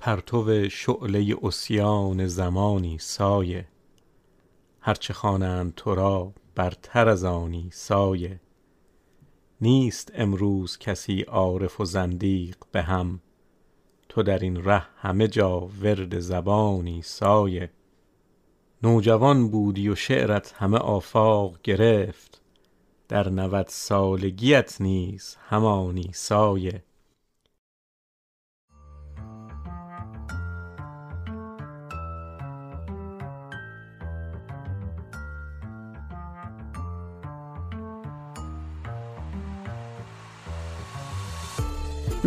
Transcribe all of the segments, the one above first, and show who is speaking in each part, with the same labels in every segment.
Speaker 1: پرتو شعله عصیان زمانی سایه. هرچه خوانند تو را برتر از آنی سایه. نیست امروز کسی عارف و زندیق به هم. تو در این ره همه جا ورد زبانی سایه. نوجوان بودی و شعرت همه آفاق گرفت. در نود سالگیت نیز همانی سایه.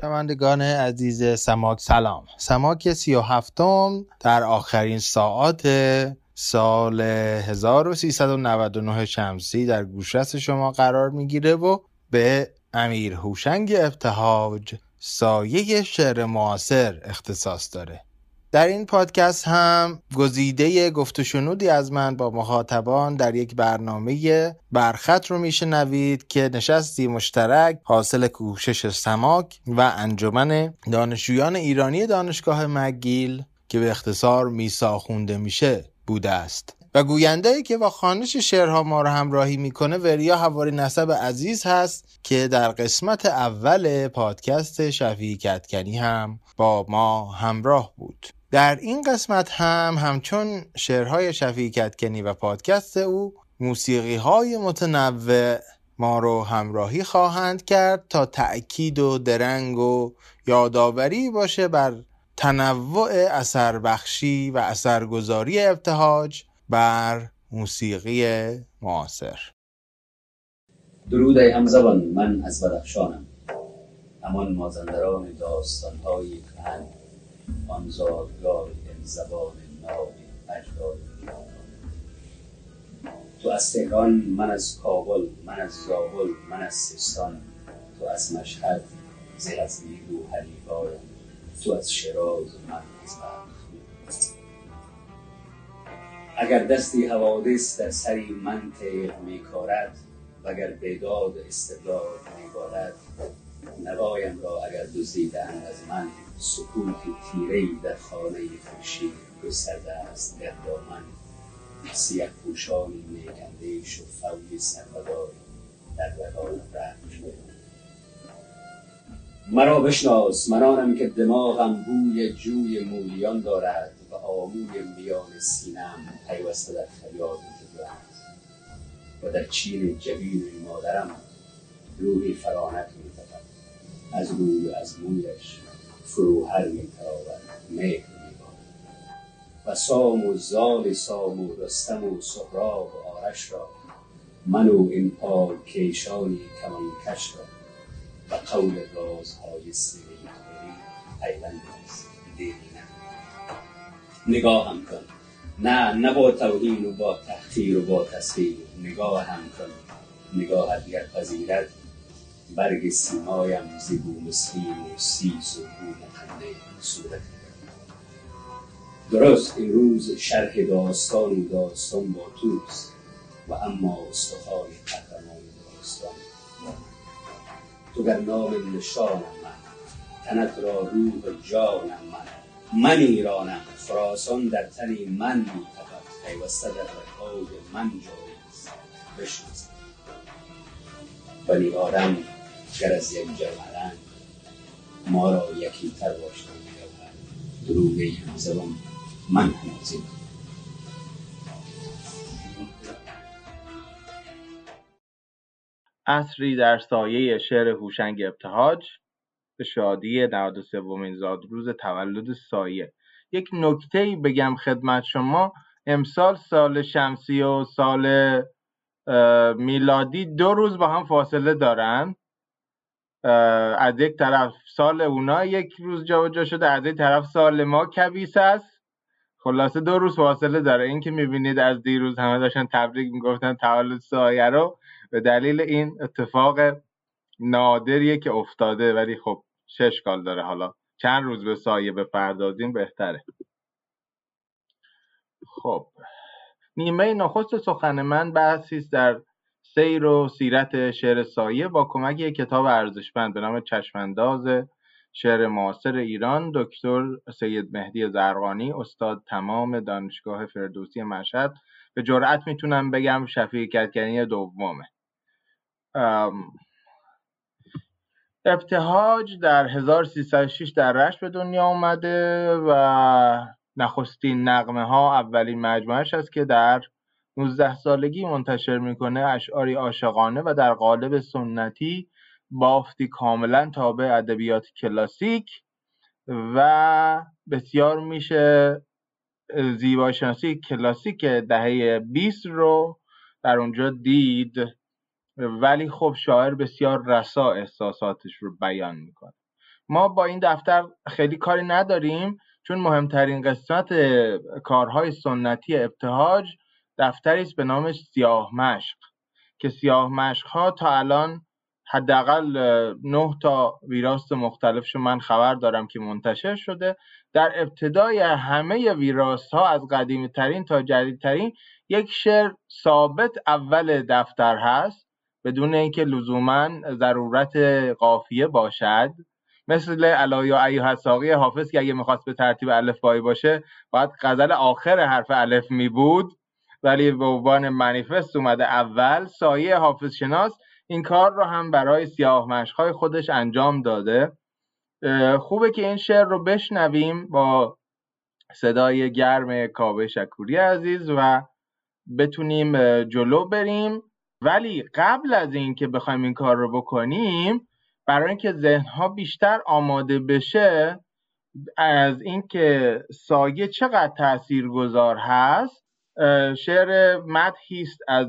Speaker 2: شنوندگان عزیز سماک سلام. سماک سی و هفتم در آخرین ساعات سال 1399 شمسی در گوشرس شما قرار می‌گیره و به امیر هوشنگ ابتهاج سایه شعر معاصر اختصاص داره. در این پادکست هم گزیده گفت شنودی از من با مخاطبان در یک برنامه برخط رو میشنوید که نشستی مشترک حاصل کوشش سماک و انجمن دانشجویان ایرانی دانشگاه مگیل که به اختصار میسا خونده میشه بوده است. و گوینده که با خانش شعرها ما رو همراهی می‌کنه وریا حواری نسب عزیز هست که در قسمت اول پادکست شفیع کتکنی هم با ما همراه بود. در این قسمت هم همچون شعرهای شفیع کتکنی و پادکست او موسیقی های متنوع ما رو همراهی خواهند کرد تا تأکید و درنگ و یادآوری باشه بر تنوع اثر بخشی و اثرگذاری ابتهاج بر موسیقی معاصر.
Speaker 3: درود ای همزبان من از بدخشانم. همان مازندران داستانهای کهن آن زادگاه زبان ناب اجداد تو از تهران من از کابل من از زابل من از سیستان. تو از مشهد زیر از و حلیوایم تو از شراز من از اگر دستی حوادث در سری منطق میکارد وگر بیداد استقلال میبارد نوایم را اگر دزدیدهاند از من سکوت تیره در خانه خورشید گسترده است در دامن سیه پوشانی میگندیش و فوی سربدار در وقال رنج مرا بشناس منانم که دماغم بوی جوی مولیان دارد و آموی میان سینم پیوسته در فریاد جدوند و در چین جبین مادرم روحی فرانت میتفد از روی از مویش فروهر میتراود مهر و سام و زال سام و رستم و سهراب و آرش را من و این پال کیشانی کمان کش را. و قول رازهای سری پیوند است دیری نه. نگاه هم کن. نه نه با توهین و با تحقیر و با تصویر نگاه هم کن. نگاهت گر پذیرد برگ سیمایم زیبو مسلیم و سیز و بوم خنده صورت درست این روز شرح داستان و داستان با توست و اما استخوان قهرمان داستان تو گر نام نشانم من تنت را روح جانم من. من ایرانم خراسان در تنی من میتپد. پیوسته در رکاب من جایی است بشناسم ولی آدم گر از یک جوهرند ما را یکی تر باشتن جوهر دروغی همزبان من همازیم
Speaker 2: اصری در سایه شعر هوشنگ ابتهاج به شادی 93 ومین زادروز تولد سایه. یک نکته بگم خدمت شما امسال سال شمسی و سال میلادی دو روز با هم فاصله دارن. از یک طرف سال اونا یک روز جابجا شده از یک طرف سال ما کبیس است. خلاصه دو روز فاصله داره. این که می‌بینید از دیروز همه داشتن تبریک می‌گفتن تولد سایه رو به دلیل این اتفاق نادریه که افتاده. ولی خب شش کال داره. حالا چند روز به سایه بپردازیم بهتره. خب نیمه نخست سخن من بحثی در سیر و سیرت شعر سایه با کمک یک کتاب ارزشمند به نام چشمانداز شعر معاصر ایران دکتر سید مهدی زرقانی استاد تمام دانشگاه فردوسی مشهد. به جرأت می‌تونم بگم شفیع کتکنی دومه. ابتهاج در 1306 در رشت به دنیا آمده و نخستین نقمه ها اولین مجموعش است که در 19 سالگی منتشر می‌کنه اشعاری عاشقانه و در قالب سنتی بافتی کاملا تابع ادبیات کلاسیک و بسیار میشه زیبایی شناسی کلاسیک دهه 20 رو در اونجا دید. ولی خب شاعر بسیار رسا احساساتش رو بیان می‌کنه. ما با این دفتر خیلی کاری نداریم چون مهمترین قسمت کارهای سنتی ابتهاج دفتری است به نام سیاه مشق که سیاه مشق ها تا الان حداقل نه تا ویراست مختلفش من خبر دارم که منتشر شده. در ابتدای همه ویراست ها از قدیمی ترین تا جدیدترین یک شعر ثابت اول دفتر هست بدون اینکه لزوما ضرورت قافیه باشد. مثل علایا ایها ساقی حافظ که اگه می‌خواست به ترتیب الف بایی باشه باید غزل آخر حرف الف می بود ولی به عنوان منیفست اومده اول سایه حافظ شناس این کار رو هم برای سیاه مشخای خودش انجام داده. خوبه که این شعر رو بشنویم با صدای گرم کاوه شکوری عزیز و بتونیم جلو بریم. ولی قبل از اینکه بخوایم این کار رو بکنیم برای اینکه ذهنها بیشتر آماده بشه از اینکه سایه چقدر تاثیرگذار هست شعر مدحی است از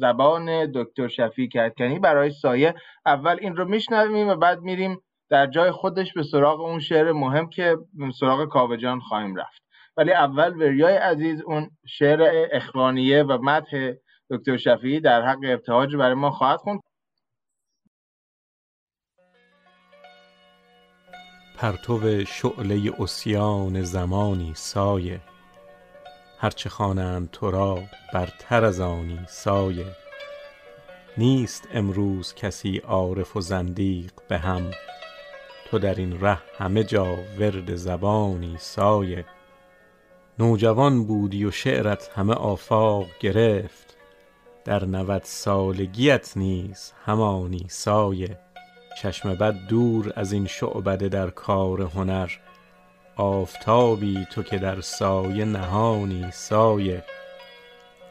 Speaker 2: زبان دکتر شفیع کتکنی. برای سایه اول این رو میشنویم و بعد میریم در جای خودش به سراغ اون شعر مهم که سراغ کاوجان خواهیم رفت. ولی اول وریای عزیز اون شعر اخوانیه و مدح دکتر شفیعی در حق ابتهاج برای ما خواهد خوند.
Speaker 1: پرتو شعله اسیان زمانی سایه. هرچه خوانند تو را برتر از آنی سایه. نیست امروز کسی عارف و زندیق به هم. تو در این ره همه جا ورد زبانی سایه. نوجوان بودی و شعرت همه آفاق گرفت. در نود سالگیت نیز همانی سایه. چشم بد دور از این شعبده در کار هنر. آفتابی تو که در سایه نهانی سایه.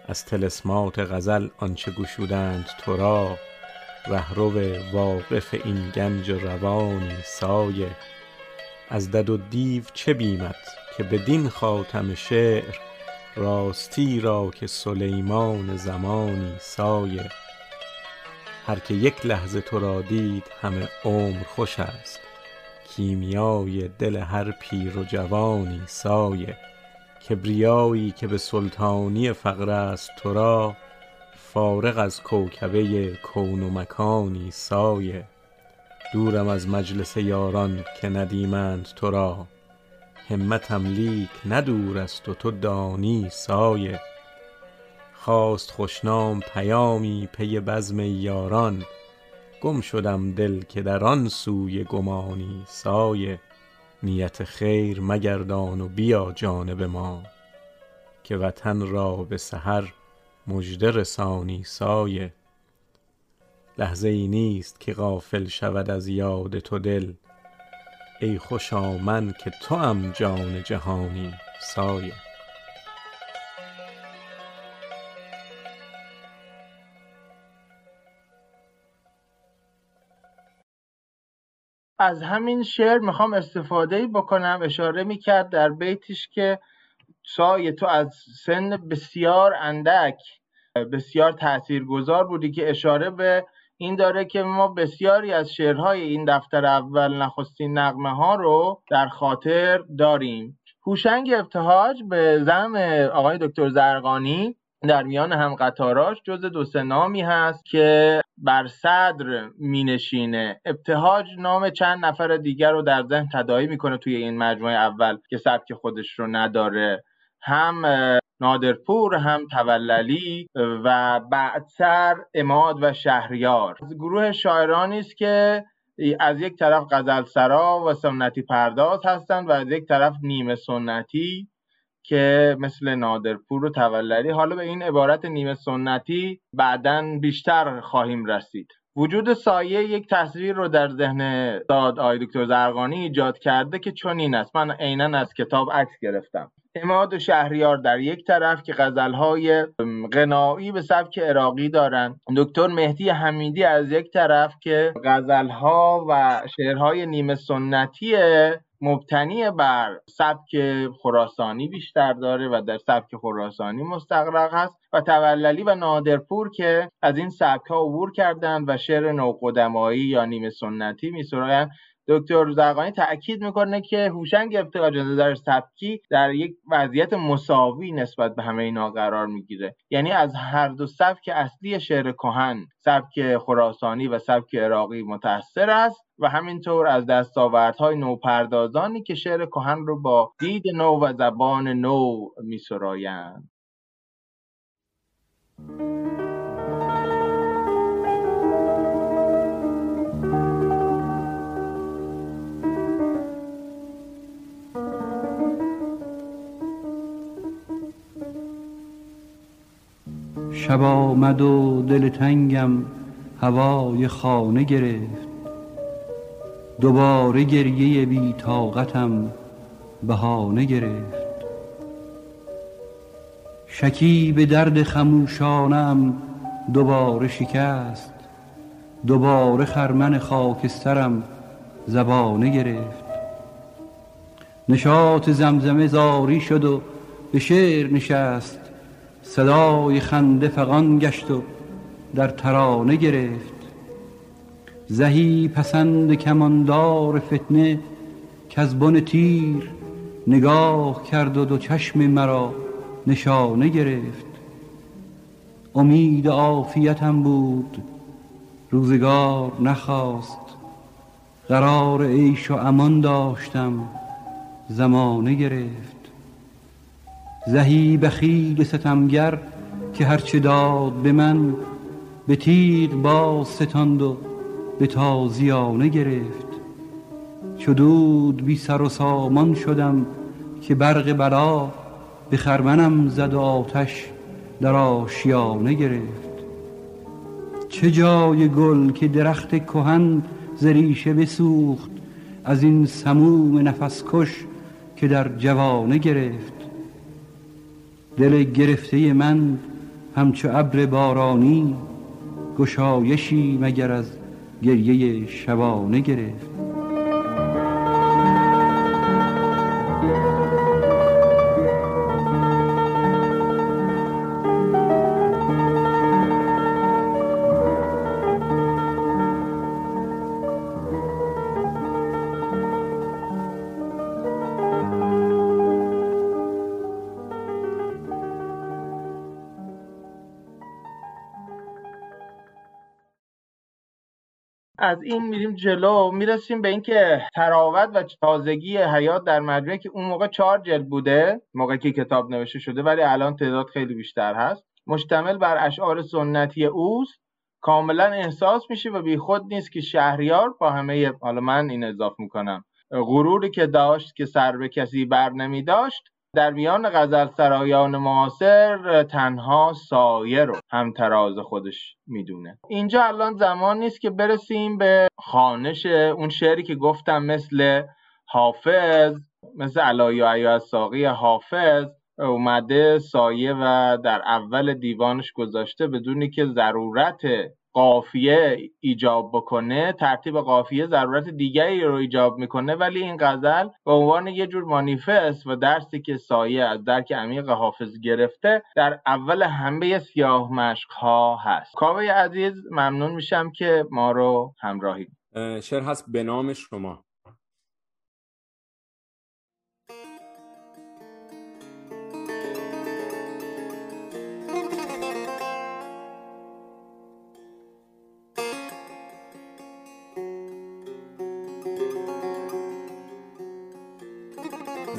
Speaker 1: از تلسمات غزل آنچه گشودند تو را رهرو واقف این گنج روانی سایه. از دد و دیو چه بیمت که بدین خاتم شعر راستی را که سلیمان زمانی سایه. هر که یک لحظه تو را دید همه عمر خوش است. کیمیای دل هر پیر و جوانی سایه. کبریایی که به سلطانی فقر است تو را فارغ از کوکبه کون و مکانی سایه. دورم از مجلس یاران که ندیمند تو را. همتم لیک نه دور است و تو دانی سایه. خواست خوشنام پیامی پی بزم یاران. گم شدم دل که در آن سوی گمانی سایه. نیت خیر مگردان و بیا جانب ما که وطن را به سحر مژده رسانی سایه. لحظه ای نیست که غافل شود از یاد تو دل ای خوشا من که توام جان جهانی سایه.
Speaker 2: از همین شعر می‌خوام استفاده بکنم. اشاره می‌کرد در بیتش که سایه تو از سن بسیار اندک بسیار تاثیرگذار بودی که اشاره به این داره که ما بسیاری از شعرهای این دفتر اول نخستین نقمه ها رو در خاطر داریم. هوشنگ ابتهاج به زم آقای دکتر زرقانی در میان هم قطاراش جز دو سه نامی هست که بر صدر مینشینه. ابتهاج نام چند نفر دیگر رو در ذهن تدایی می‌کنه توی این مجموعه اول که سبک خودش رو نداره. هم نادرپور هم توللی و بعدتر اماد و شهریار. گروه شاعرانی است که از یک طرف غزل سرا و سنتی پرداز هستند و از یک طرف نیمه سنتی. که مثل نادرپور و تولری حالا به این عبارت نیمه سنتی بعدا بیشتر خواهیم رسید. وجود سایه یک تصویر رو در ذهن داد آی دکتر زرقانی ایجاد کرده که چنین است. من عینا از کتاب عکس گرفتم. اماد و شهریار در یک طرف که غزلهای غنایی به سبک عراقی دارند دکتر مهدی حمیدی از یک طرف که غزلها و شعرهای نیمه سنتی مبتنی بر سبک خراسانی بیشتر داره و در سبک خراسانی مستقرق هست و توللی و نادرپور که از این سبک ها عبور کردند و شعر نوقدمایی یا نیمه سنتی می دکتر زرقانی تاکید می‌کنه که هوشنگ ابتهاج در سبکی در یک وضعیت مساوی نسبت به همه اینا قرار می‌گیره. یعنی از هر دو سبک اصلی شعر کهن سبک خراسانی و سبک عراقی متاثر است و همینطور از دستاوردهای نوپردازانی که شعر کهن رو با دید نو و زبان نو میسرایند.
Speaker 4: شب آمد و دل تنگم هوای خانه گرفت. دوباره گریه بی طاقتم بهانه گرفت. شکی به درد خموشانم دوباره شکست. دوباره خرمن خاکسترم زبانه گرفت. نشاط زمزمه زاری شد و به شعر نشست. صدای خنده فغان گشت و در ترانه گرفت. زهی پسند کماندار فتنه که از بن تیر نگاه کرد و دو چشم مرا نشانه گرفت. امید عافیتم بود روزگار نخواست. قرار عیش و امان داشتم زمانه گرفت. زهی بخیل ستمگر که هرچه داد به من به تیغ باز ستاند و به تازیانه گرفت. چدود بی سر و سامان شدم که برق بلا به خرمنم زد و آتش در آشیانه گرفت. چه جای گل که درخت کهن زریشه بسوخت از این سموم نفس کش که در جوانه گرفت. دل گرفته من همچو ابر بارانی گشایشی مگر از گریه شبانه گرفت.
Speaker 2: از این میریم جلو. می‌رسیم به اینکه تراوت و تازگی حیات در مجموعه که اون موقع چهار جلد بوده موقعی که کتاب نوشته شده ولی الان تعداد خیلی بیشتر هست. مشتمل بر اشعار سنتی اوست. کاملا احساس میشه و بیخود نیست که شهریار با همه حالا من این اضاف می‌کنم غروری که داشت که سر به کسی بر نمی داشت در میان غزل سرایان معاصر تنها سایه رو هم تراز خودش می‌دونه. اینجا الان زمان نیست که برسیم به خانش اون شعری که گفتم مثل حافظ مثل علایی و ساقی حافظ. اومده سایه و در اول دیوانش گذاشته بدونی که ضرورت قافیه ایجاب بکنه ترتیب قافیه ضرورت دیگری رو ایجاب می‌کنه ولی این غزل به عنوان یه جور مانیفست و درسی که سایه از درک عمیق حافظ گرفته در اول همه سیاه مشق ها هست. کاوه عزیز ممنون میشم که ما رو همراهی.
Speaker 5: شعر هست به نام شما.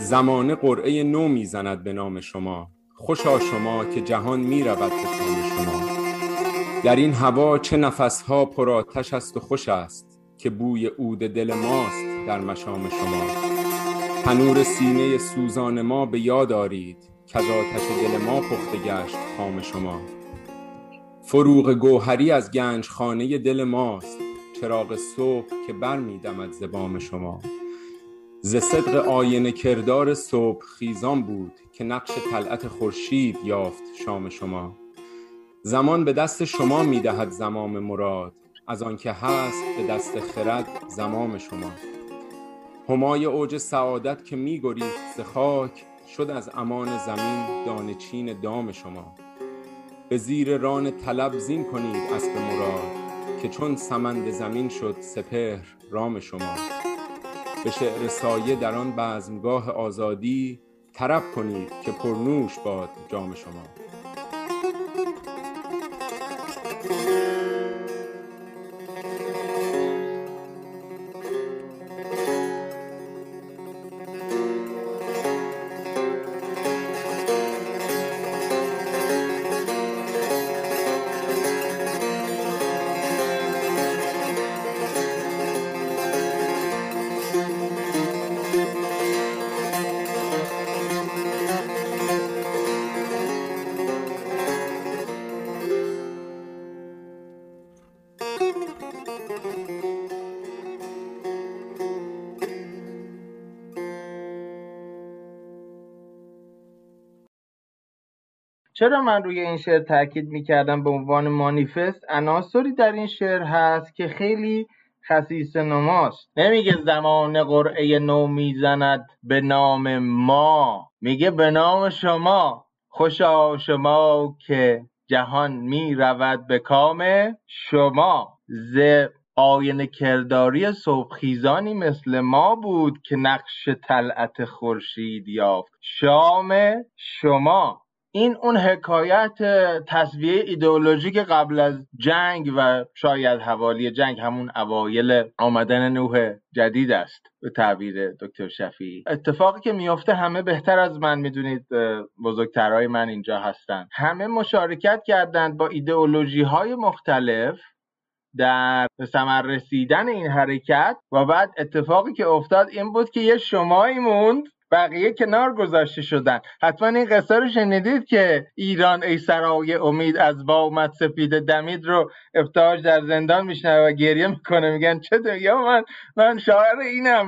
Speaker 5: زمانه قرعه نو می‌زند به نام شما. خوشا شما که جهان می رود به شما. در این هوا چه نفسها پرآتش است و خوش است که بوی عود دل ماست در مشام شما. تنور سینه سوزان ما به یاد آرید که آتش دل ما پخته گشت خام شما. فروغ گوهری از گنج خانه دل ماست چراغ صبح که بر می دمد زبام شما. ز صدق آینه کردار صبح خیزان بود که نقش طلعت خورشید یافت شام شما. زمان به دست شما می‌دهد زمام مراد از آنکه هست به دست خرد زمام شما. همای اوج سعادت که میگریخت ز خاک شد از امان زمین دانه چین دام شما. به زیر ران طلب زین کنید اسب مراد که چون سمند زمین شد سپهر رام شما. به شعر سایه در آن بزمگاه آزادی طرب کنید که پرنوش باد جام شما.
Speaker 2: چرا من روی این شعر تاکید می‌کردم به عنوان مانیفست؟ عناصری در این شعر هست که خیلی خصیص نماست. نمیگه زمان قرعه نو می‌زند به نام ما. میگه به نام شما. خوشا شما که جهان می‌رود به کام شما. ز آینه کرداری صبحخیزانی مثل ما بود که نقش طلعت خورشید یافت. شام شما. این اون حکایت تصویه ایدئولوژیک قبل از جنگ و شاید حوالی جنگ همون اوایل آمدن نوح جدید است به تعبیر دکتر شفیعی. اتفاقی که میفته همه بهتر از من می‌دونید بزرگترهای من اینجا هستن. همه مشارکت کردند با ایدئولوژی های مختلف در ثمر رسیدن این حرکت و بعد اتفاقی که افتاد این بود که یه شمایی موند بقیه کنار گذاشته شدن. حتما این قصه رو شنیدید که ایران ای سرای امید از بامت سپید دمید رو افتاج در زندان میشنه و گریه می‌کنه. میگن چه یا من من شاعر اینم.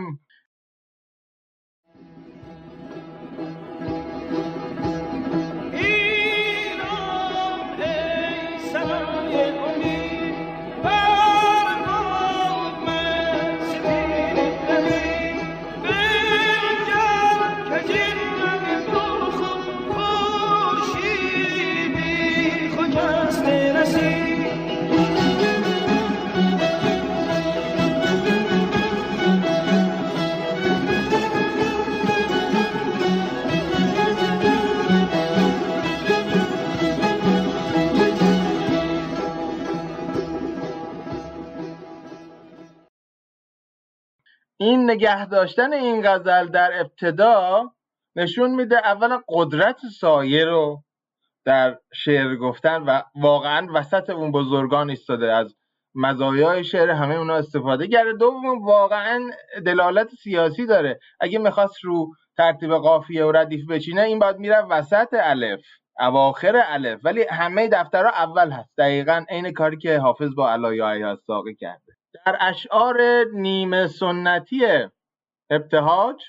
Speaker 2: این نگه داشتن این غزل در ابتدا نشون میده اولا قدرت سایه رو در شعر گفتن و واقعا وسط اون بزرگان ایستاده. از مزایای شعر همه اونا استفاده کرده. دوم واقعا دلالت سیاسی داره. اگه می‌خواست رو ترتیب قافیه و ردیف بچینه این باید میره وسط الف اواخر الف. ولی همه دفترها اول هست. دقیقا عین کاری که حافظ با علایه ساقی کرده. در اشعار نیمه سنتی ابتهاج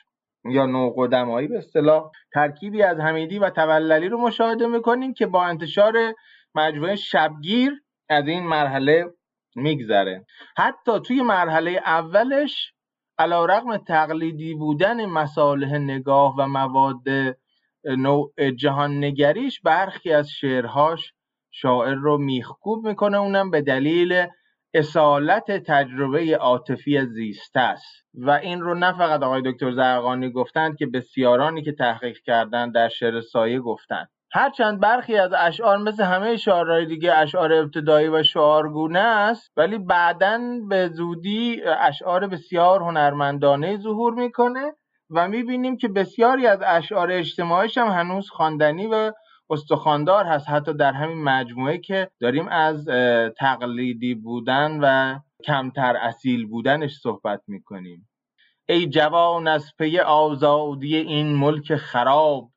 Speaker 2: یا نوقدمایی به اصطلاح ترکیبی از حمیدی و توللی رو مشاهده می‌کنیم که با انتشار مجموعه شبگیر از این مرحله میگذره. حتی توی مرحله اولش علا رقم تقلیدی بودن مساله نگاه و مواد نوع جهان نگریش برخی از شعرهاش شاعر رو میخکوب می‌کنه اونم به دلیل اصالت تجربه عاطفی زیسته است. و این رو نه فقط آقای دکتر زرقانی گفتند که بسیارانی که تحقیق کردند در شعر سایه گفتند. هرچند برخی از اشعار مثل همه شعرهای دیگه اشعار ابتدایی و شعارگونه است ولی بعدا به زودی اشعار بسیار هنرمندانه ظهور می‌کنه و می‌بینیم که بسیاری از اشعار اجتماعیش هم هنوز خواندنی و استخواندار هست. حتی در همین مجموعه که داریم از تقلیدی بودن و کمتر اصیل بودنش صحبت می‌کنیم. ای جوان از پی آزادی این ملک خراب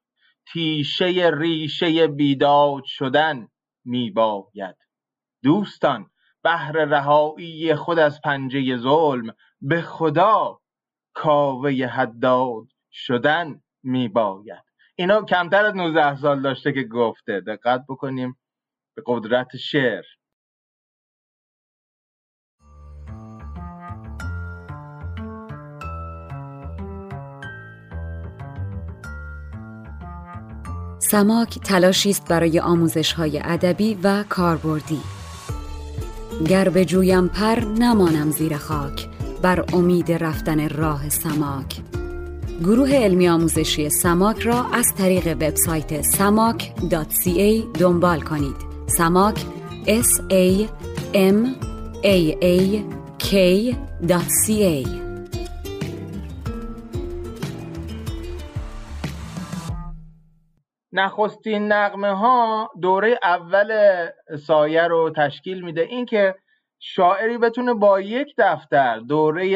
Speaker 2: تیشه ریشه بیداد شدن میباید. دوستان بهر رهایی خود از پنجه ظلم به خدا کاوه حداد شدن میباید. اینا کمتر از 19 سال داشته که گفته. دقت بکنیم به قدرت شعر.
Speaker 6: سماک تلاشی است برای آموزش های ادبی و کاربردی. گر به جویم پر نمانم زیر خاک. بر امید رفتن راه سماک. گروه علمی آموزشی سماک را از طریق وبسایت samak.ca دنبال کنید. سماک s a m a a k.ca
Speaker 2: نخستین نقمه ها دوره اول سایه رو تشکیل میده. اینکه شاعری بتونه با یک دفتر دوره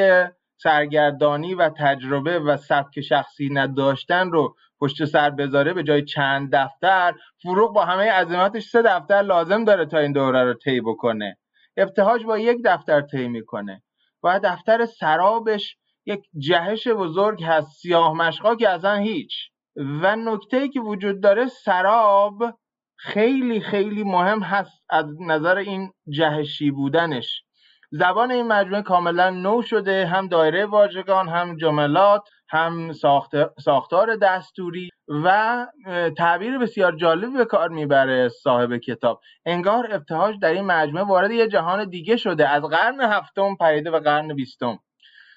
Speaker 2: سرگردانی و تجربه و سبک شخصی نداشتن رو پشت سر بذاره به جای چند دفتر فروغ با همه عظمتش سه دفتر لازم داره تا این دوره رو طی بکنه. ابتهاج با یک دفتر طی می‌کنه و دفتر سرابش یک جهش بزرگ هست سیاه مشقا که اصلا هیچ. و نکته که وجود داره سراب خیلی خیلی مهم هست از نظر این جهشی بودنش. زبان این مجموعه کاملا نو شده هم دایره واژگان هم جملات هم ساختار دستوری و تعبیر بسیار جالب به کار می‌بره صاحب کتاب. انگار ابتهاج در این مجموعه وارد یه جهان دیگه شده از قرن هفتم پریده به قرن بیستم.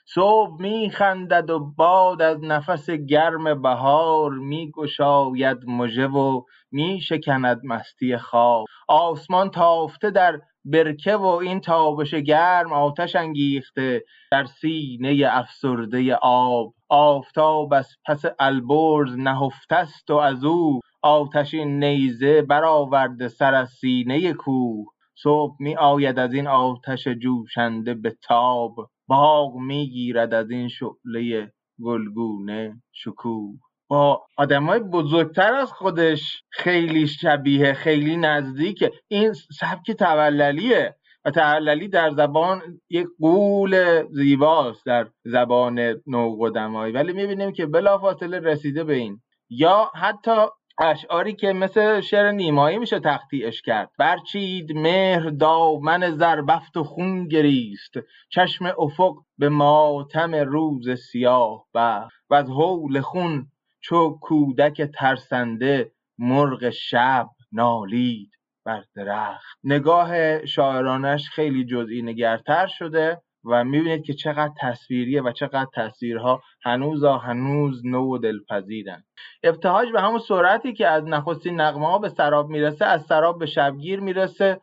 Speaker 2: صبح میخندد و باد از نفس گرم بهار میگشاید مژه و میشکند مستی خواب. آسمان تافته در برکه و این تابش گرم آتش انگیخته در سینه افسرده آب. آفتاب از پس البرز نهفته است و از او آتشین نیزه برآورده سر از سینه کوه. صبح می آید از این آتش جوشنده به تاب. باغ می‌گیرد از این شعله گلگونه شکوه. با آدمای بزرگتر از خودش خیلی شبیه خیلی نزدیکه. این سبک توللیه و توللی در زبان یک قول زیباست در زبان نوقدمایی ولی می‌بینیم که بلافاصله رسیده به این. یا حتی اشعاری که مثل شعر نیمایی میشه تخطیعش کرد. برچید مهر دامن زربفت و خون گریست. چشم افق به ماتم روز سیاه و و از حول خون چو کودک ترسنده مرغ شب نالید بر درخت. نگاه شاعرانش خیلی جزئی نگرتر شده و می‌بینید که چقدر تصویریه و چقدر تصویرها هنوز هنوز نو و دلپذیرن. ابتهاج به همون سرعتی که از نخستین نقمه ها به سراب می‌رسه از سراب به شبگیر می‌رسه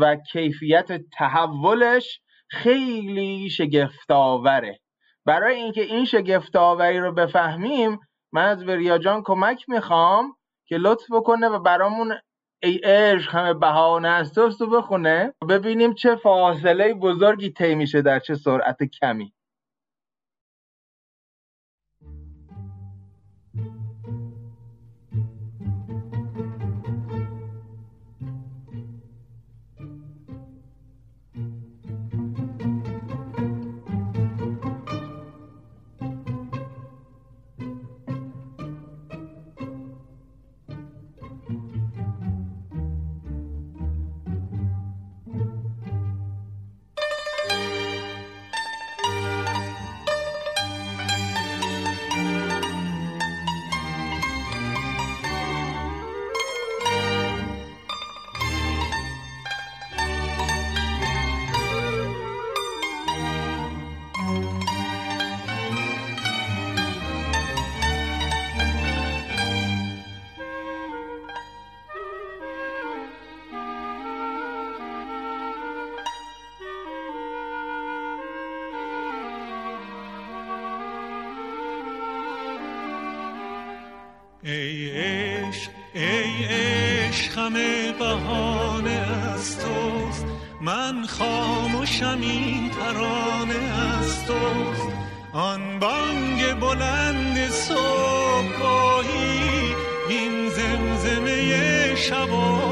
Speaker 2: و کیفیت تحولش خیلی شگفتآوره. برای اینکه این شگفتآوری رو بفهمیم من از وریا جان کمک می‌خوام که لطف بکنه و برامون ای عشق همه بهانه است رو بخونه. ببینیم چه فاصله بزرگی طی میشه در چه سرعت کمی.
Speaker 7: خاموشم این ترانه از توست آن بانگ بلند صبحگاهی این زمزمه شبانه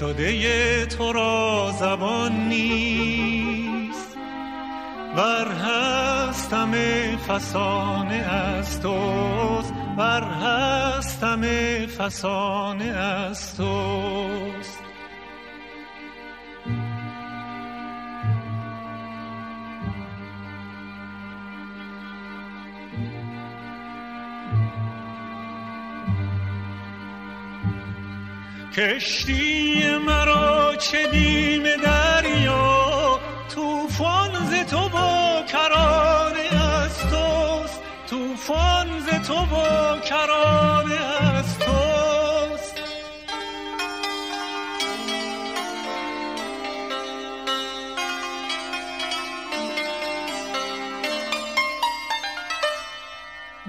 Speaker 7: شده تو را زبان نیست. بر هستم فسانه از توست. بر هستم فسانه از توست. کشتی مرا چه بیم دریا؟ توفان ز تو با کرانه از توست توفان ز تو با کرانه از توست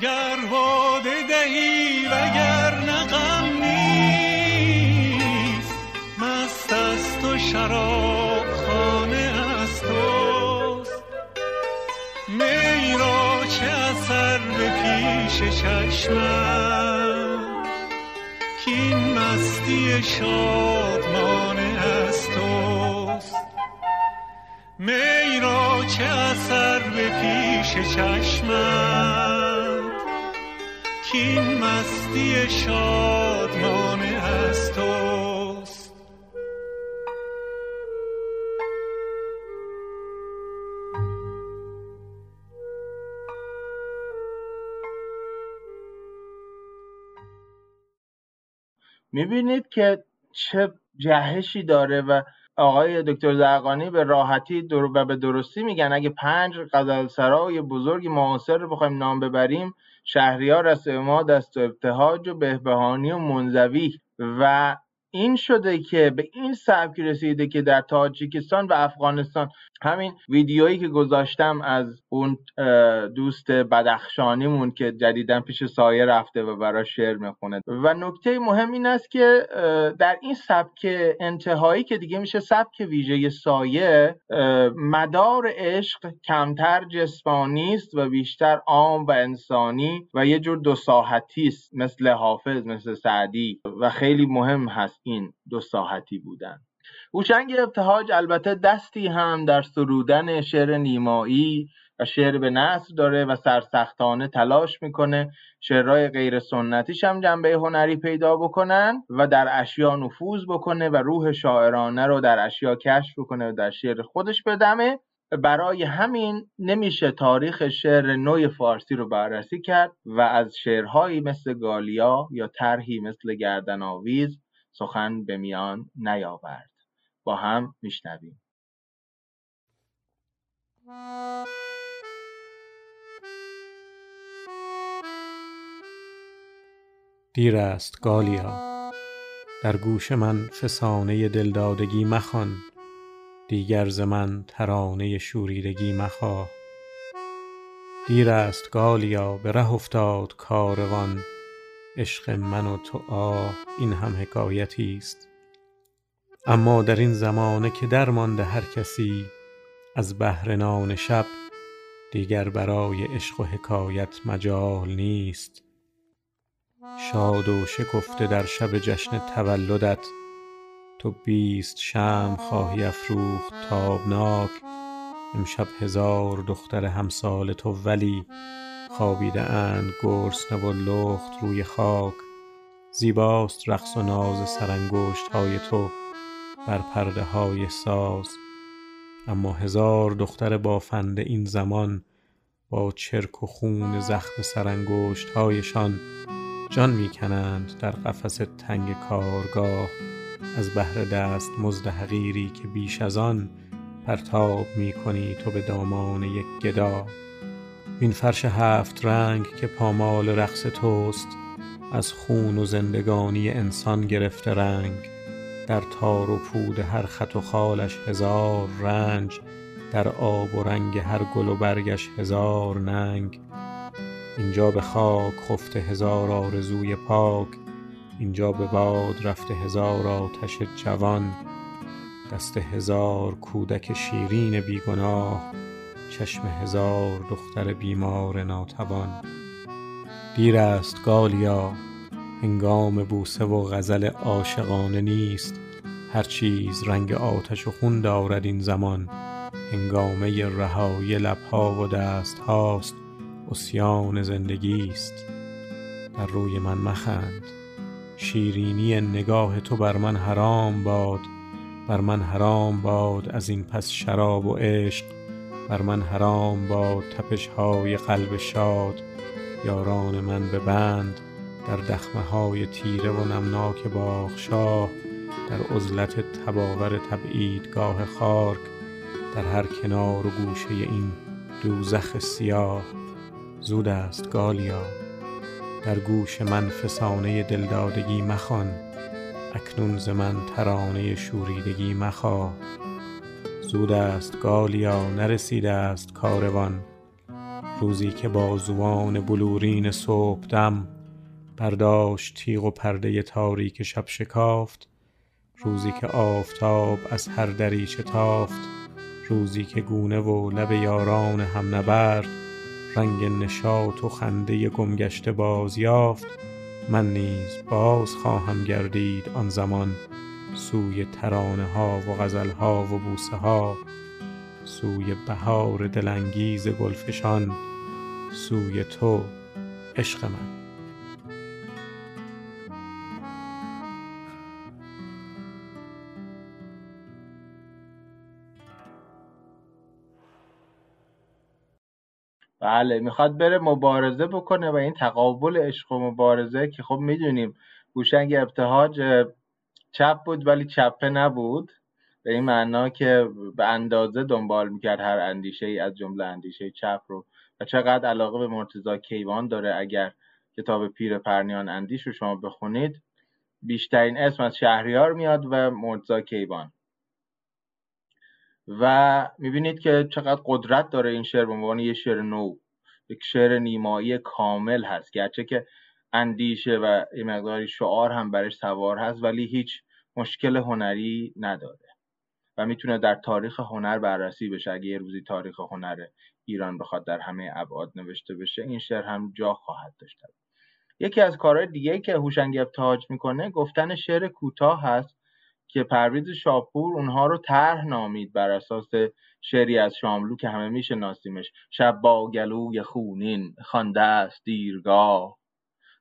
Speaker 7: گر دهی شراب خانه از توست. می را چه اثر به پیش چشمم؟ کین مستی شادمانه از توست. می را چه اثر به پیش چشمم؟ کین مستی شادمانه از توست.
Speaker 2: می‌بینید که چه جهشی داره و آقای دکتر زرقانی به راحتی در و به درستی میگن اگه پنج غزلسرای بزرگ معاصر رو بخوایم نام ببریم شهریار از ما دست و ابتهاج و بهبهانی و منزوی و این شده که به این سبک رسیده که در تاجیکستان و افغانستان. همین ویدیویی که گذاشتم از اون دوست بدخشانیمون که جدیدا پیش سایه رفته و برای شعر می‌خونه. و نکته مهم این است که در این سبک انتهایی که دیگه میشه سبک ویژه سایه مدار عشق کمتر جسمانی است و بیشتر عام و انسانی و یه جور دو ساحتی است مثل حافظ مثل سعدی. و خیلی مهم هست. این دو ساحتی بودن. هوشنگ ابتهاج البته دستی هم در سرودن شعر نیمایی و شعر به نصر داره و سرسختانه تلاش می‌کنه شعرهای غیر سنتیش هم جنبه هنری پیدا بکنن و در اشیا نفوذ بکنه و روح شاعرانه رو در اشیا کشف بکنه و در شعر خودش بدمه. برای همین نمیشه تاریخ شعر نوع فارسی رو بررسی کرد و از شعرهایی مثل گالیا یا طرحی مثل گردن آویز سخن به میان نیاورد. با هم میشنویم.
Speaker 1: دیر است گالیا. در گوش من فسانه دلدادگی مخوان. دیگر ز من ترانه شوریدگی مخواه. دیر است گالیا به ره افتاد کاروان. عشق من و تو آه این هم حکایتی است. اما در این زمانه که درمانده هر کسی از بهر نان شب دیگر برای عشق و حکایت مجال نیست. شاد و شکفته در شب جشن تولدت تو بیست شمع خواهی افروخت تابناک. امشب هزار دختر همسال تو ولی خوابیده اند گرسنه و لخت روی خاک. زیباست رقص و ناز سرانگشت های تو بر پرده های ساز. اما هزار دختر بافنده این زمان با چرک و خون زخم سرانگشت هایشان جان می‌کنند در قفس تنگ کارگاه. از بهر دست مزد حقیری که بیش از آن پرتاب می‌کنی تو به دامان یک گدا. این فرش هفت رنگ که پامال رقص توست از خون و زندگانی انسان گرفته رنگ. در تار و پود هر خط و خالش هزار رنج در آب و رنگ هر گل و برگش هزار ننگ. اینجا به خاک خفته هزار آرزوی پاک اینجا به باد رفته هزار آتش جوان. دست هزار کودک شیرین بیگناه چشم هزار دختر بیمار ناتوان. دیر است گالیا هنگام بوسه و غزل عاشقانه نیست. هر چیز رنگ آتش و خون دارد این زمان. هنگامه رهایی لبها و دست هاست اسیان زندگی است. در روی من مخند شیرینی نگاه تو بر من حرام باد. بر من حرام باد از این پس شراب و عشق بر من حرام باد تپش های قلب شاد. یاران من به بند در دخمه های تیره و نمناک باغشاه در عزلت تباور تبعیدگاه خارک در هر کنار و گوشه این دوزخ سیاه. زود است گالیا در گوش من فسانه دلدادگی مخوان اکنون ز من ترانه شوریدگی مخواه. زود است گالیا نرسیده است کاروان. روزی که بازوان بلورین صبحدم برداشت تیغ و پرده تاریک شب شکافت. روزی که آفتاب از هر دریچه تافت. روزی که گونه و لب یاران هم نبرد. رنگ نشاط و خنده گمگشته باز یافت. من نیز باز خواهم گردید آن زمان. سوی ترانه ها و غزل ها و بوسه ها سوی بهار دلانگیز گلفشان سوی تو عشق من.
Speaker 2: بله می‌خواد بره مبارزه بکنه و این تقابل عشق و مبارزه که خب می‌دونیم هوشنگ ابتهاج چپ بود ولی چپه نبود. به این معنا که به اندازه دنبال می‌کرد هر اندیشه ای از جمله اندیشه چپ رو. و چقدر علاقه به مرتزا کیوان داره اگر کتاب پیر پرنیان اندیش رو شما بخونید. بیشترین اسم از شهریار میاد و مرتزا کیوان. و می‌بینید که چقدر قدرت داره این شعر به عنوان یه شعر نو. یک شعر نیمایی کامل هست. گرچه که اندیشه و یه مقداری شعار هم برش سوار هست ولی هیچ مشکل هنری نداره و می‌تونه در تاریخ هنر بررسی بشه. اگه یه روزی تاریخ هنر ایران بخواد در همه ابعاد نوشته بشه این شعر هم جا خواهد داشت. یکی از کارهای دیگه که هوشنگ ابتهاج می‌کنه گفتن شعر کوتاه هست که پرویز شاپور اونها رو طرح نامید بر اساس شعری از شاملو که همه میشناسیمش. شب با گلوی خونین خوانده است دیرگاه.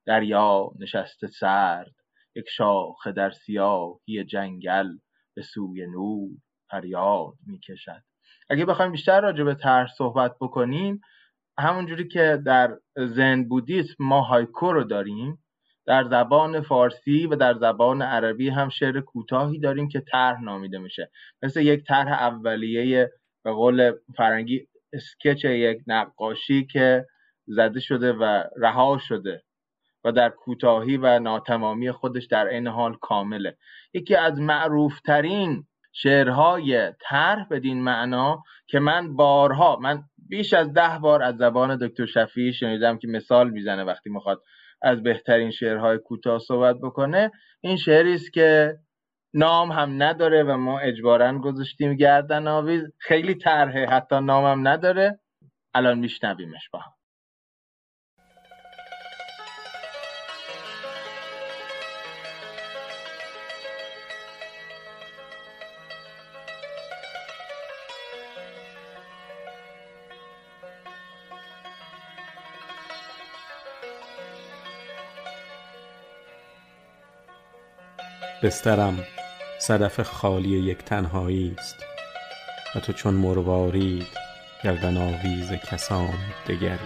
Speaker 2: دریا نشسته سرد یک شاخه در سیاهی جنگل به سوی نور فریاد می‌کشد. اگه بخوایم بیشتر راجع به طرح صحبت بکنیم همونجوری که در زن بودیسم ما هایکو رو داریم در زبان فارسی و در زبان عربی هم شعر کوتاهی داریم که طرح نامیده میشه. مثل یک طرح اولیه به قول فرنگی اسکچ یک نقاشی که زده شده و رها شده. و در کوتاهی و ناتمامی خودش در این حال کامله. یکی از معروفترین شعرهای طرح بدین معنا که من بارها من بیش از ده بار از زبان دکتر شفیعی شنیدم که مثال می‌زنه وقتی می‌خواد از بهترین شعرهای کوتاه صحبت بکنه. این شعری است که نام هم نداره و ما اجبارا گذاشتیم گردن آویز خیلی طرحه حتی نامم نداره. الان میشنویمش با هم.
Speaker 1: بسترم. صدف خالی یک تنهایی است. و تو چون مروارید گردن آویز کسان دگری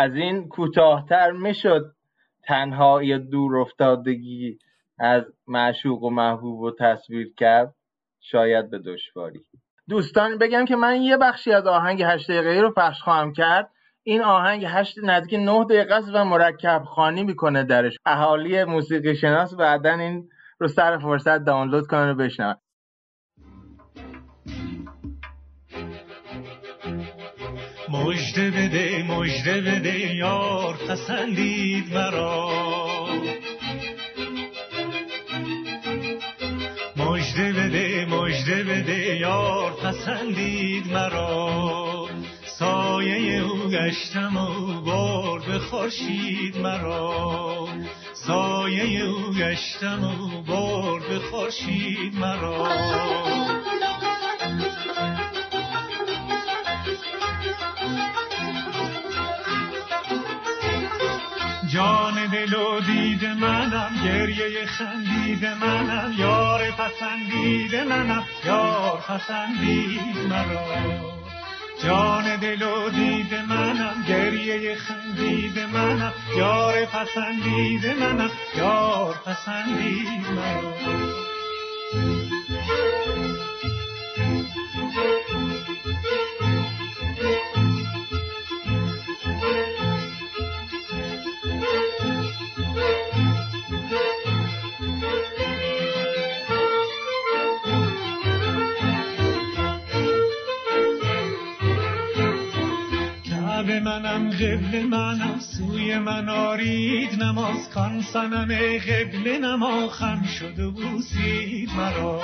Speaker 2: از این کوتاهتر می‌شد تنهایی دور افتادگی از معشوق و محبوب و تصویر کرد شاید به دشواری. دوستان بگم که من یه بخشی از آهنگ هشت دقیقه رو پخش خواهم کرد. این آهنگ هشت نزدیک نه دقیقه است و مرکب خانی می‌کنه درش. اهالی موسیقی شناس بعدا این رو سر فرصت دانلود کنن و بشنون
Speaker 7: مجده بده مجده بده یار پسندید مرا. مجده بده مجده بده یار پسندید مرا. سایه او گشتم و برد به خورشید مرا. سایه او گشتم و برد به خورشید مرا. جان دل و دید منم گریه خندید منم یار پسندید منم یار پسندید مرا. جان دل و دید منم گریه خندید منم یار پسندید منم یار پسندید مرا. آرید نماز کان سنم قبل نما خم شد و بوسید مرا.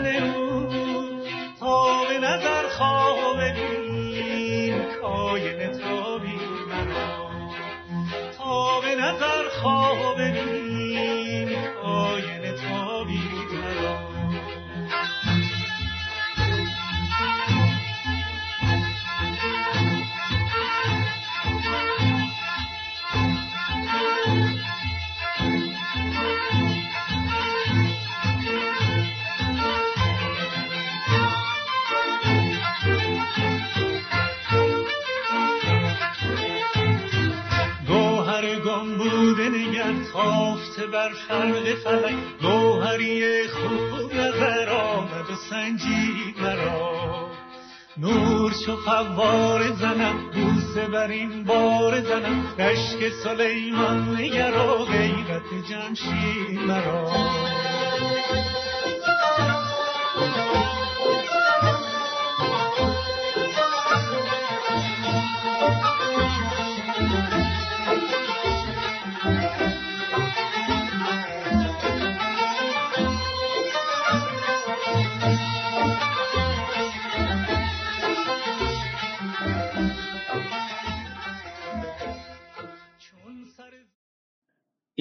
Speaker 7: روشن او تا به نظر خواه ببین کاینه تابی مرا. تا به نظر خواه ببین تافته بر فرق فلک گوهری خوب نظر آمد و سنجی مرا. نور چو فوار زنم بوسه بر این بار زنم رشک سلیمان نگر و غیرت جمشید مرا.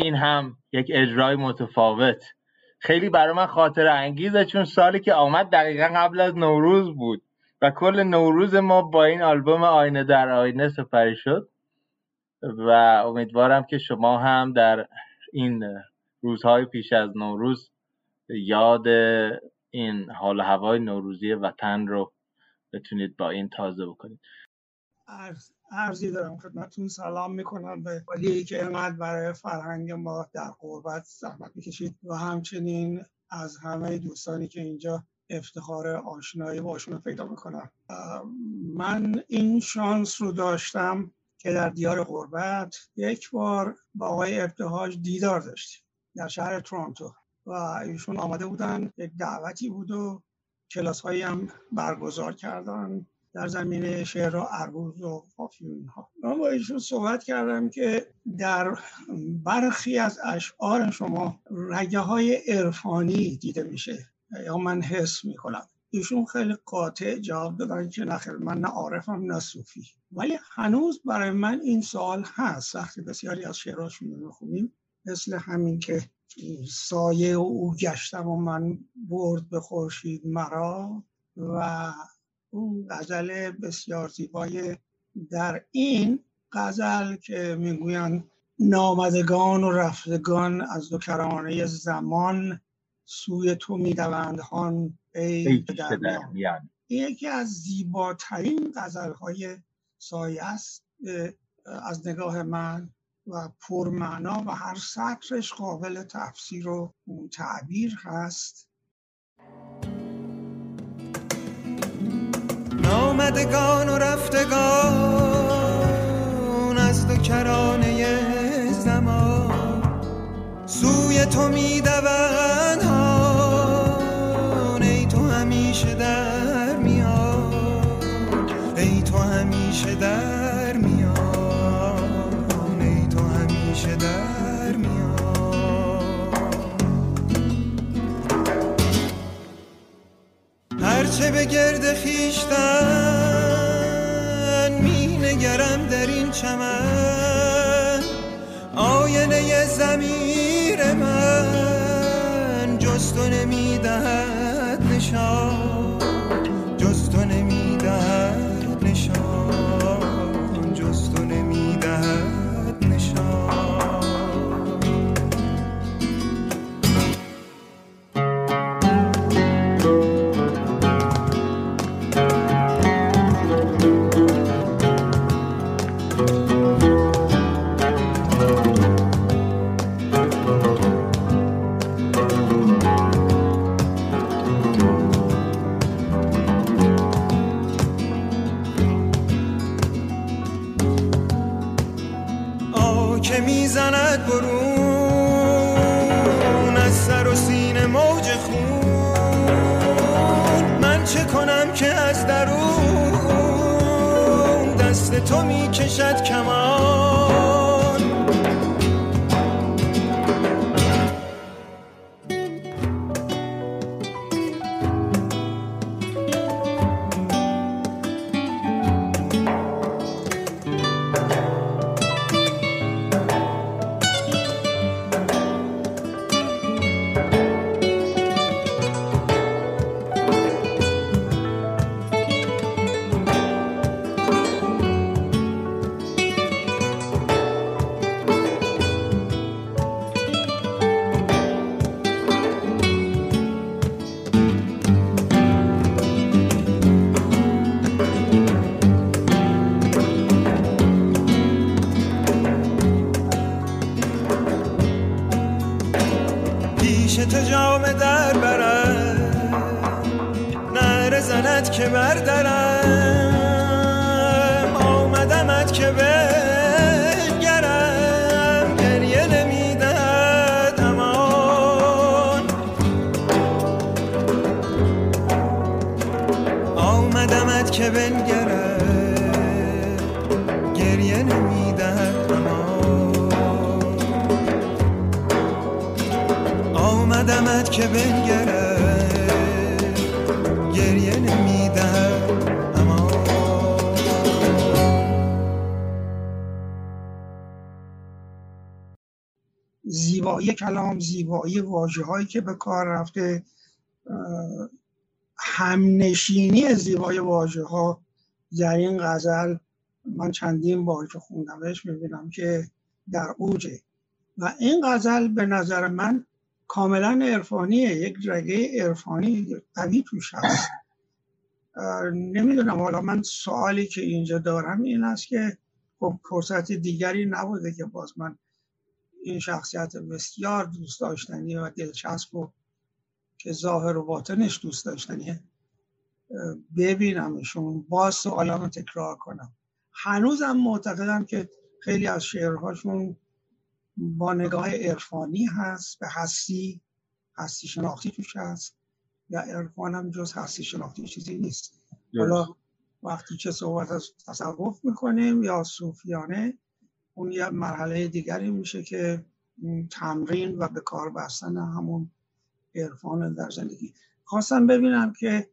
Speaker 2: این هم یک اجرای متفاوت. خیلی برای من خاطر انگیزه چون سالی که آمد دقیقا قبل از نوروز بود و کل نوروز ما با این آلبوم آینه در آینه سپری شد و امیدوارم که شما هم در این روزهای پیش از نوروز یاد این حال هوای نوروزی وطن رو بتونید با این تازه بکنید.
Speaker 8: عرضی دارم خدمتتون. سلام می‌کنم به ولی که اینقدر برای فرهنگ ما در قربت زحمت می‌کشید و همچنین از همه دوستانی که اینجا افتخار آشنایی باشون پیدا می‌کنم. من این شانس رو داشتم که در دیار قربت یک بار با آقای ابتهاج دیدار داشتیم در شهر تورنتو و ایشون آمده بودن یک دعوتی بود و کلاس هم برگزار کردن. در زمینه شعر و عروض و قافیه ها من با ایشون صحبت کردم که در برخی از اشعار شما رگه های عرفانی دیده میشه یا من حس می‌کنم. ایشون خیلی قاطع جواب دادن که نخیر من نه عارفم نه صوفی. ولی هنوز برای من این سوال هست. وقتی بسیاری از شعرهاشون رو می‌خونیم مثل همین که سایه و او گشتم و من برد به خورشید مرا و اون غزل بسیار زیبای در این غزل که می‌گویند نامدگان و رفتگان از دو کرانه زمان سوی تو می‌دوند هان ای میان. یکی از زیباترین غزل های سایه است از نگاه من و پرمعنا و هر سطرش قابل تفسیر و تعبیر هست.
Speaker 9: آمدگان و رفتگان از دو کرانه زمان. سوی تو می‌دوند هرچه به گرد خیشتن نگرم در این چمن. آینه زمیر من جز تو نمی‌دهد نشان. تو جام در برم؟ نره زند که بردرم. که بنگرد گریه نمی‌دهد اما.
Speaker 8: زیبایی کلام زیبایی واجه هایی که به کار رفته همنشینی زیبای واژه ها در این غزل من چندین بار که خوندمش می‌بینم که در اوجه. و این غزل به نظر من کاملا عرفانیه یک رگه عرفانی قوی توش هست. نمی‌دونم حالا من سوالی که اینجا دارم این است که خب فرصت دیگری نبوده که باز من این شخصیت بسیار دوست داشتنی و دلچسب و که ظاهر و باطنش دوست داشتنیه ببینمشون باز سوالامو تکرار کنم. هنوزم معتقدم که خیلی از شعرهاشون با نگاه عرفانی هست به هستی هستی شناختی توش هست یا عرفان هم جز هستی شناختی چیزی نیست. حالا وقتی که صحبت از تصوف می‌کنیم یا صوفیانه اون یه مرحله دیگری میشه که تمرین و به کار بستن همون عرفان در زندگی. خواستم ببینم که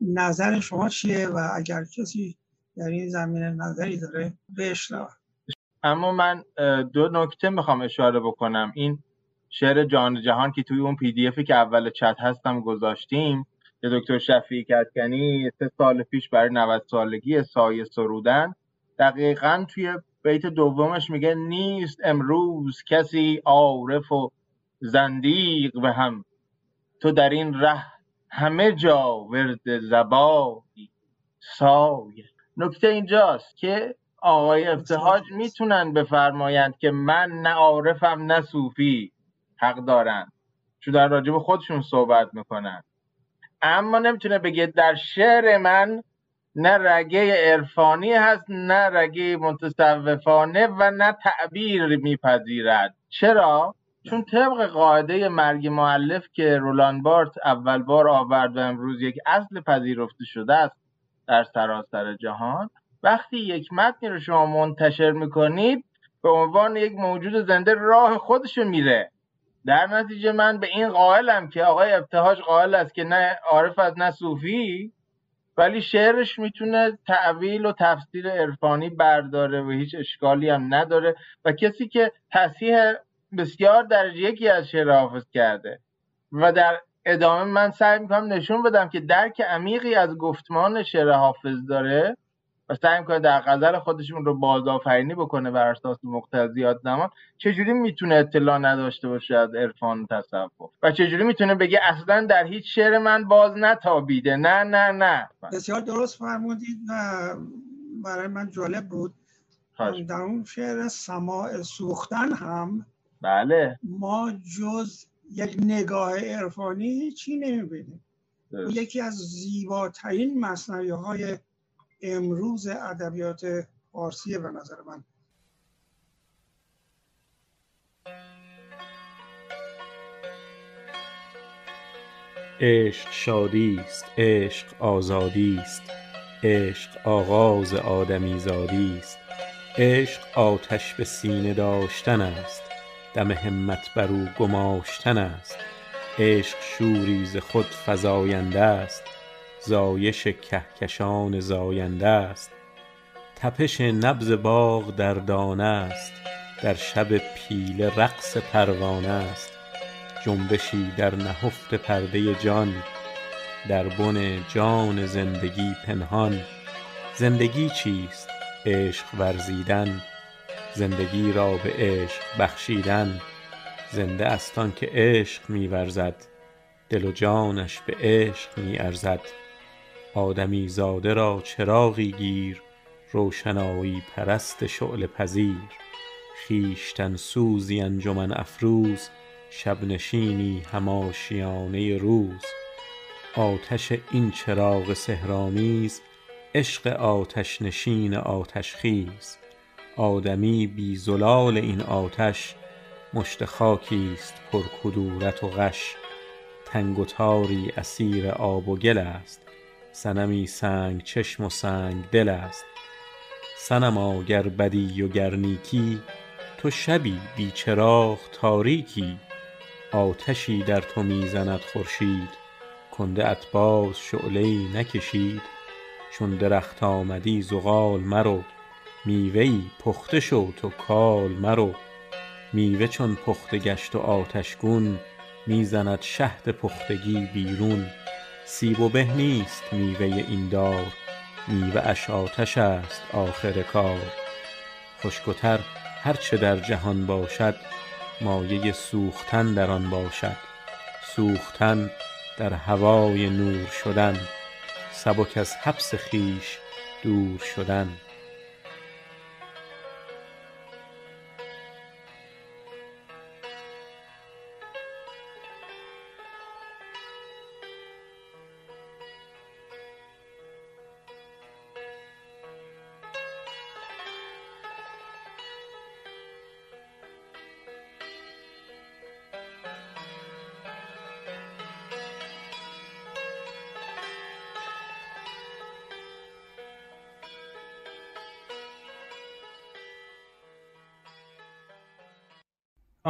Speaker 8: نظر شما چیه و اگر کسی در این زمینه نظری داره بشنوه.
Speaker 2: اما من دو نکته می‌خوام اشاره بکنم. این شعر جان جهان که توی اون پی دی افی که اول چت هستم گذاشتیم که دکتر شفیعی کتکنی سه سال پیش برای 90 سالگی سایه سرودن دقیقا توی بیت دومش میگه نیست امروز کسی عارف و زندیق به هم. تو در این ره همه جا ورد زبانی سایه. نکته اینجاست که آقای ابتهاج می‌تونن بفرمایند که من نه عارفم نه صوفی حق دارن. چون در راجب خودشون صحبت می‌کنن. اما نمی‌تونه بگه در شعر من نه رگه عرفانی هست نه رگه متصوفانه و نه تعبیر میپذیرد. چرا؟ چون طبق قاعده مرگ معلف که رولان بارت اول بار آورد و امروز یک اصل پذیرفته شده است در سراسر جهان وقتی یک متنی رو شما منتشر می‌کنید به عنوان یک موجود زنده راه خودشو میره. در نتیجه من به این قائلم که آقای ابتهاج قائل است که نه عارف از نه صوفی ولی شعرش می‌تونه تعویل و تفسیر عرفانی برداره و هیچ اشکالی هم نداره و کسی که تصحیح بسیار درجه یکی از شعر حافظ کرده. و در ادامه من سعی می‌کنم نشون بدم که درک عمیقی از گفتمان شعر حافظ داره. و سعی می‌کنه در غزل خودشون رو بازآفرینی بکنه بر اساس مقتضیات زمان چجوری می‌تونه اطلاع نداشته باشه از عرفان و تصوف و چجوری می‌تونه بگه اصلا در هیچ شعر من باز نتابیده؟ نه نه نه.
Speaker 8: بسیار درست فرمودید. و برای من جالب بود.
Speaker 2: خواهش.
Speaker 8: در اون شعر سماع سوختن هم
Speaker 2: بله.
Speaker 8: ما جز یک نگاه عرفانی هیچی نمی‌بینیم. یکی از زیباترین مصنوی های امروز ادبیات فارسی به نظر من.
Speaker 1: عشق شادی است عشق آزادی است عشق آغاز آدمی است عشق آتش به سینه داشتن است دم همت بر او گماشتن است عشق شوری ز خود فزاینده است زایش کهکشان زاینده است. تپش نبض باغ در دانه است. در شب پیله رقص پروانه است. جنبشی در نهفت پرده جان. در بن جان زندگی پنهان. زندگی چیست؟ عشق ورزیدن. زندگی را به عشق بخشیدن. زنده است آن که عشق می‌ورزد. دل و جانش به عشق می‌ارزد. آدمی زاده را چراغی گیر روشنایی پرست شعله پذیر. خویشتن سوزی انجمن افروز شب نشینی هم آشیانه روز. آتش این چراغ سحرآمیز عشق آتش نشین آتش خیز. آدمی بی زلال این آتش مشت خاکی است پر کدورت و غش. تنگ و تاری اسیر آب و گل است. سنمی سنگ چشم و سنگ دل است. صنما گر بدی و گر نیکی تو شبی بی چراغ تاریکی. آتشی در تو می زند خورشید کنده ات باز شعله ای نکشید. چون درخت آمدی زغال مرو میوه ای پخته شو تو کال مرو. میوه چون پخته گشت و آتشگون می زند شهد پختگی بیرون. سیب و به نیست میوه این دار. میوه اش آتش است آخر کار. خشک و تر هر چه در جهان باشد مایه سوختن در آن باشد. سوختن در هوای نور شدن. سبک از حبس خویش دور شدن.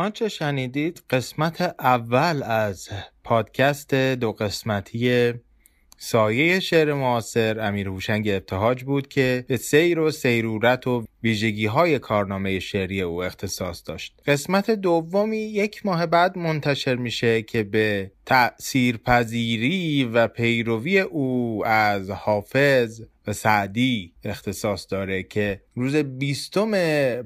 Speaker 2: آنچه شنیدید قسمت اول از پادکست دو قسمتی سایه شعر معاصر امیر هوشنگ ابتهاج بود که به سیر و سیرورت و ویژگی های کارنامه شعری او اختصاص داشت. قسمت دومی یک ماه بعد منتشر میشه که به تأثیرپذیری و پیروی او از حافظ و سعدی اختصاص داره که روز بیستم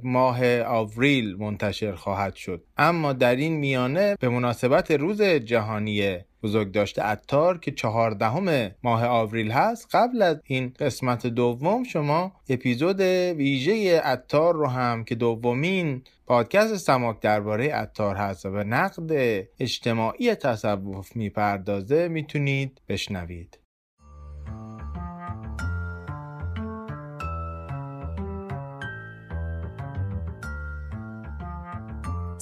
Speaker 2: ماه آوریل منتشر خواهد شد. اما در این میانه به مناسبت روز جهانی بزرگ داشته اتار که چهاردهم ماه آوریل هست قبل از این قسمت دوم شما اپیزود ویژه اتار رو هم که دومین پادکست سماک درباره اتار هست و به نقد اجتماعی تصوف می‌پردازه می‌تونید بشنوید.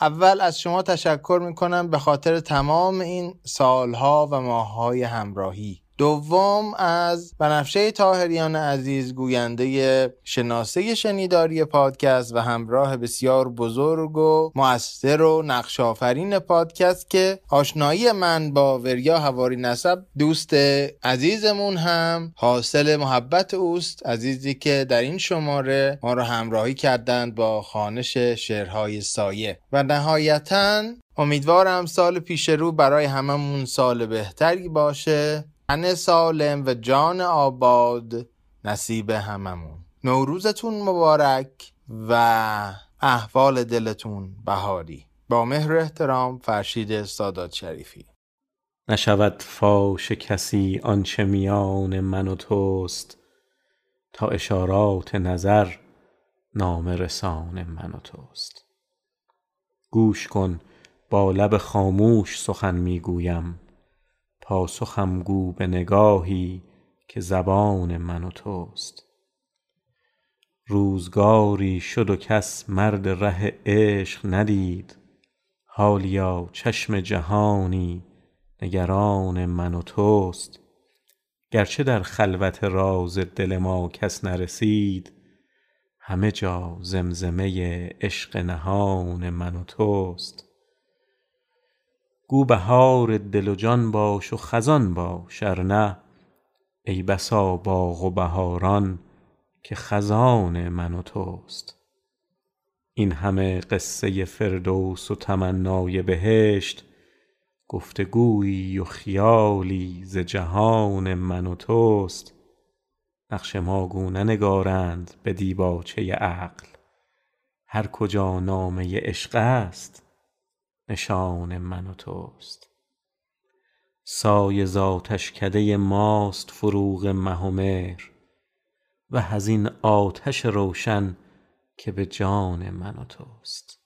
Speaker 2: اول از شما تشکر می‌کنم به خاطر تمام این سالها و ماههای همراهی. دوم از بنفشه تاهریان عزیز گوینده شناسه شنیداری پادکست و همراه بسیار بزرگ و مؤثر و نقشافرین پادکست که آشنایی من با وریا هواری نسب دوست عزیزمون هم حاصل محبت اوست. عزیزی که در این شماره ما رو همراهی کردند با خانش شعرهای سایه. و نهایتا امیدوارم سال پیش رو برای هممون سال بهتری باشه. تن سالم و جان آباد نصیب هممون. نوروزتون مبارک و احوال دلتون بهاری. با مهر احترام فرشید سادات شریفی.
Speaker 1: نشود فاش کسی آنچه میان من و توست تا اشارات نظر نام رسان من و توست. گوش کن با لب خاموش سخن می‌گویم. پاسخم گو به نگاهی که زبان من و توست. روزگاری شد و کس مرد ره عشق ندید حالیا چشم جهانی نگران من و توست. گرچه در خلوت راز دل ما کس نرسید همه جا زمزمه عشق نهان من و توست. گو بهار دل و جان باش و خزان باش ار نه. ای بسا باغ و بهاران که خزان من و توست. این همه قصه فردوس و تمنای بهشت گفتگویی و خیالی ز جهان من و توست. نقش ما گو ننگارند به دیباچه عقل. هر کجا نامه عشق است نشان من و توست.
Speaker 10: سایه ز آتشکده ماست فروغ مه و این آتش روشن که به جان من و توست.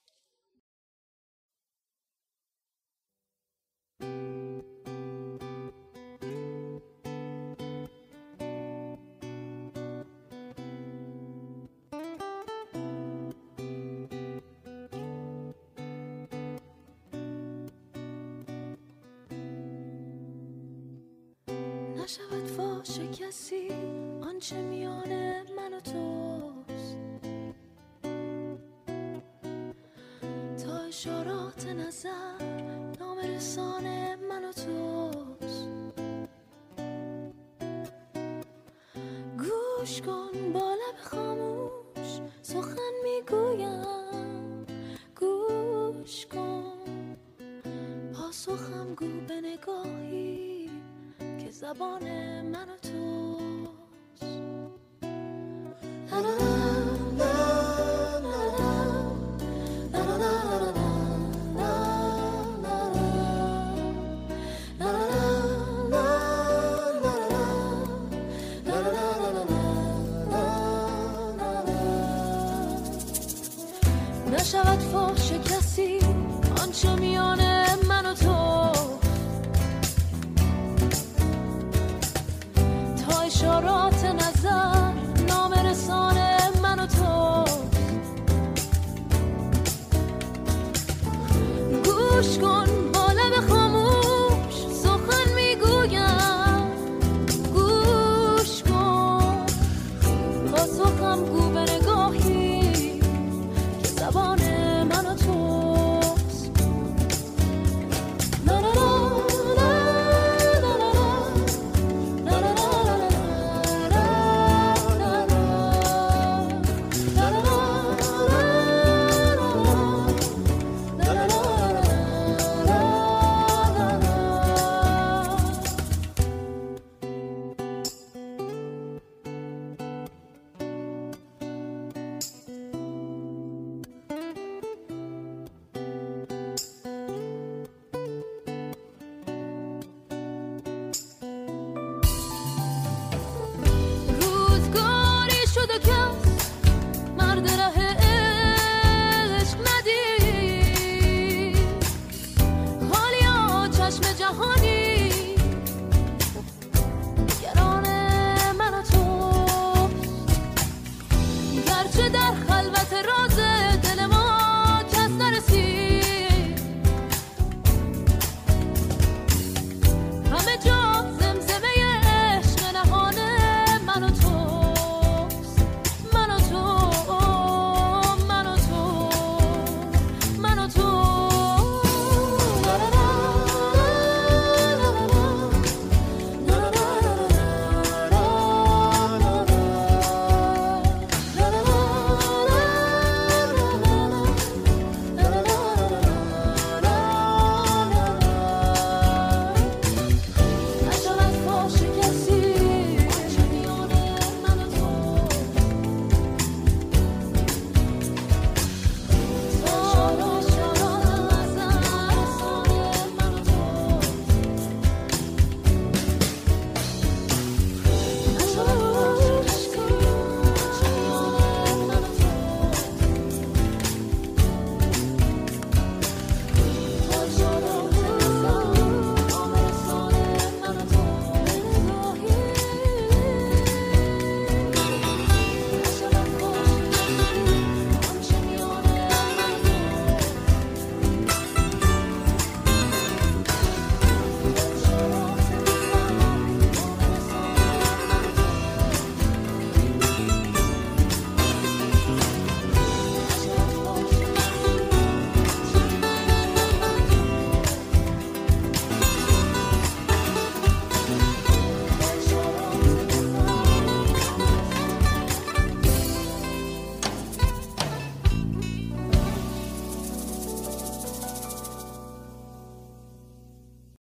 Speaker 11: پاسخم گو به نگاهی که زبان من و توست. چه در خلوت راز دل ما کس نرسید